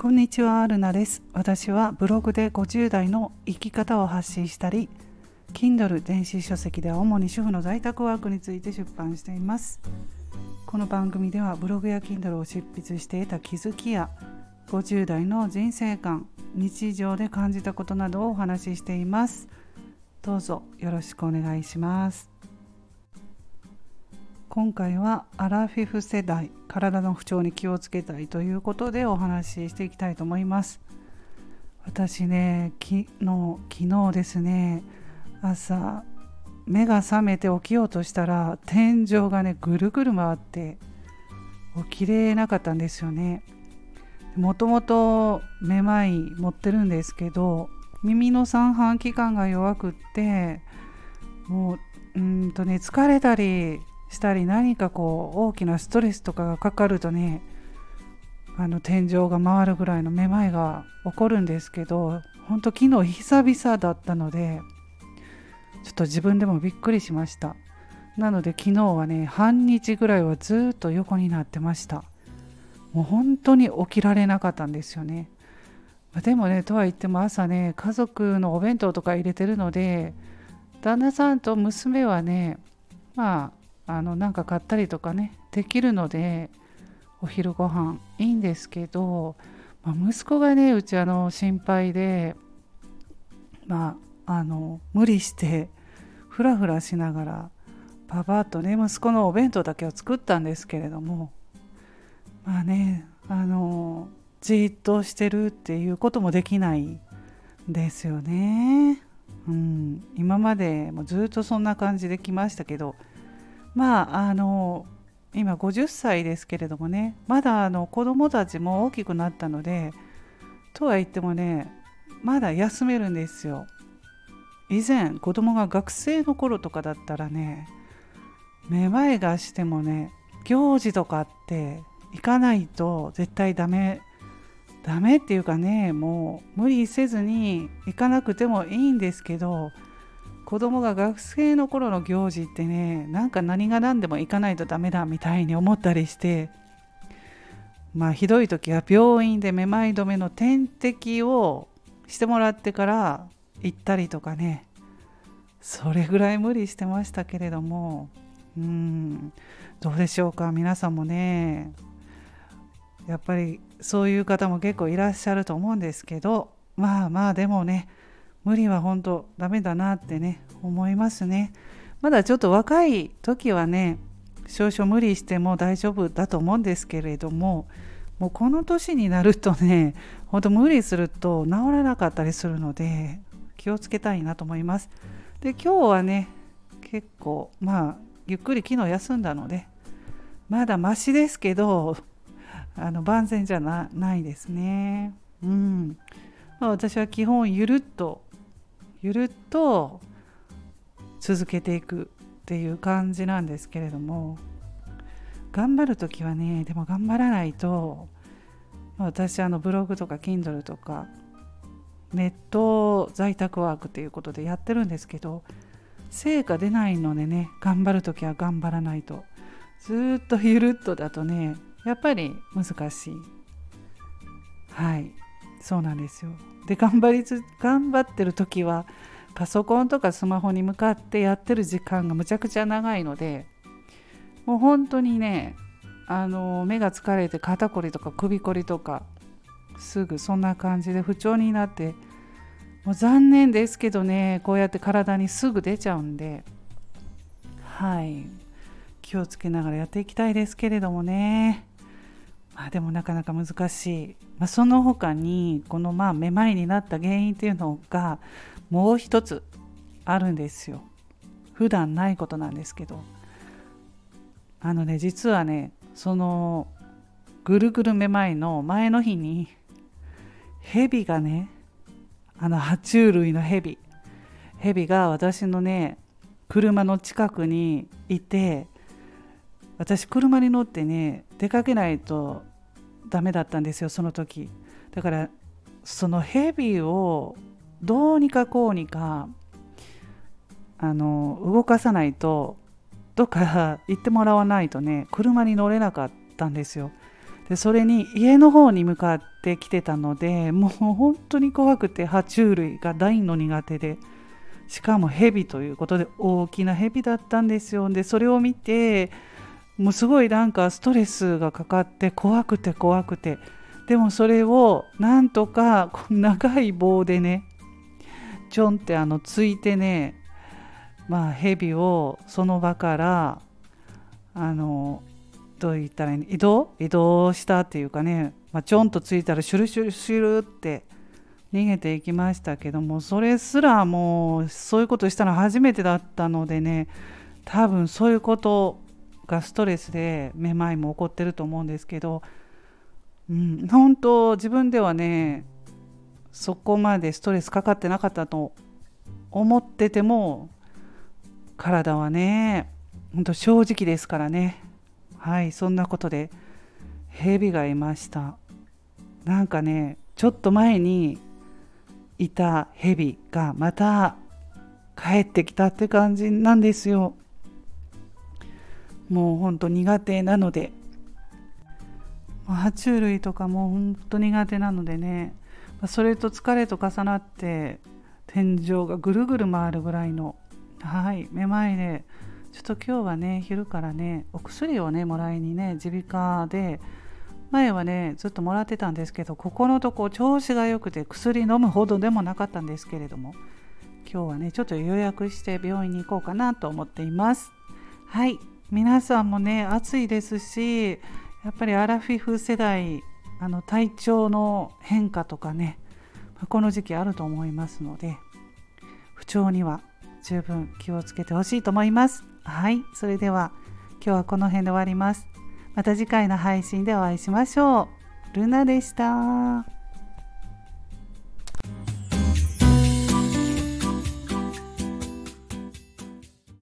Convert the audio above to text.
こんにちは、アルナです。私はブログで50代の生き方を発信したり、Kindle 電子書籍では主に主婦の在宅ワークについて出版しています。この番組ではブログや Kindle を執筆して得た気づきや50代の人生観、日常で感じたことなどをお話ししています。どうぞよろしくお願いします。今回はアラフィフ世代体の不調に気をつけたいということでお話ししていきたいと思います。私ね昨日昨日ですね朝目が覚めて起きようとしたら天井がねぐるぐる回って起きれなかったんですよね。もともとめまい持ってるんですけど耳の三半規管が弱くってもううんとね疲れたりしたり何かこう大きなストレスとかがかかるとねあの天井が回るぐらいのめまいが起こるんですけど本当昨日久々だったのでちょっと自分でもびっくりしました。なので昨日はね半日ぐらいはずっと横になってました。もう本当に起きられなかったんですよね。でもねとは言っても朝ね家族のお弁当とか入れてるので旦那さんと娘はねまああのなんか買ったりとかねできるのでお昼ご飯いいんですけど、まあ、息子がねうちあの心配でまああの無理してふらふらしながらパパッとね息子のお弁当だけを作ったんですけれどもまあねあのじっとしてるっていうこともできないですよね。うん、今までもずっとそんな感じで来ましたけどまああの今50歳ですけれどもねまだあの子供たちも大きくなったのでとは言ってもねまだ休めるんですよ。以前子供が学生の頃とかだったらねめまいがしてもね行事とかって行かないと絶対ダメダメっていうかねもう無理せずに行かなくてもいいんですけど子供が学生の頃の行事ってねなんか何が何でも行かないとダメだみたいに思ったりしてまあひどい時は病院でめまい止めの点滴をしてもらってから行ったりとかねそれぐらい無理してましたけれどもうんどうでしょうか皆さんもね。やっぱりそういう方も結構いらっしゃると思うんですけどまあまあでもね無理は本当ダメだなってね思いますね。まだちょっと若い時はね少々無理しても大丈夫だと思うんですけれどももうこの年になるとねほんと無理すると治らなかったりするので気をつけたいなと思います。で今日はね結構まあゆっくり昨日休んだのでまだマシですけどあの万全じゃないですね。うん、ま、私は基本ゆるっとゆるっと続けていくっていう感じなんですけれども頑張る時はねでも頑張らないと私あのブログとか Kindle とかネット在宅ワークっていうことでやってるんですけど成果出ないのでね頑張る時は頑張らないとずっとゆるっとだとねやっぱり難しい。はい。そうなんですよ。で頑張りつ頑張ってる時はパソコンとかスマホに向かってやってる時間がむちゃくちゃ長いのでもう本当にねあの目が疲れて肩こりとか首こりとかすぐそんな感じで不調になってもう残念ですけどねこうやって体にすぐ出ちゃうんではい。気をつけながらやっていきたいですけれどもね。まあでもなかなか難しい、まあ、その他にこのまあめまいになった原因っていうのがもう一つあるんですよ。普段ないことなんですけど。あのね実はねそのぐるぐるめまいの前の日にヘビがねあの爬虫類のヘビヘビが私のね車の近くにいて私車に乗ってね出かけないとダメだったんですよその時。だからそのヘビをどうにかこうにかあの動かさないとどっか行ってもらわないとね車に乗れなかったんですよ。でそれに家の方に向かってきてたのでもう本当に怖くて爬虫類が大の苦手で。しかもヘビということで大きなヘビだったんですよ。でそれを見てもうすごいなんかストレスがかかって怖くて怖くて。でもそれをなんとか長い棒でねちょんってあのついてねまあヘビをその場からあのどう言ったらいい移動？移動したっていうかね、まあ、ちょんとついたらシュルシュルシュルって逃げていきましたけどもそれすらもうそういうことしたの初めてだったのでね多分そういうことがストレスでめまいも起こってると思うんですけど、うん、本当自分ではねそこまでストレスかかってなかったと思ってても体はね本当正直ですからねはいそんなことで蛇がいましたなんかねちょっと前にいた蛇がまた帰ってきたって感じなんですよ。もうほんと苦手なので。爬虫類とかもほんと苦手なのでね。それと疲れと重なって天井がぐるぐる回るぐらいのはいめまいでちょっと今日はね昼からねお薬をねもらいにね耳鼻科で前はねずっともらってたんですけどここのとこ調子が良くて薬飲むほどでもなかったんですけれども今日はねちょっと予約して病院に行こうかなと思っています。はい。皆さんもね暑いですしやっぱりアラフィフ世代あの体調の変化とかねこの時期あると思いますので不調には十分気をつけてほしいと思いますはいそれでは今日はこの辺で終わりますまた次回の配信でお会いしましょう。ルナでした。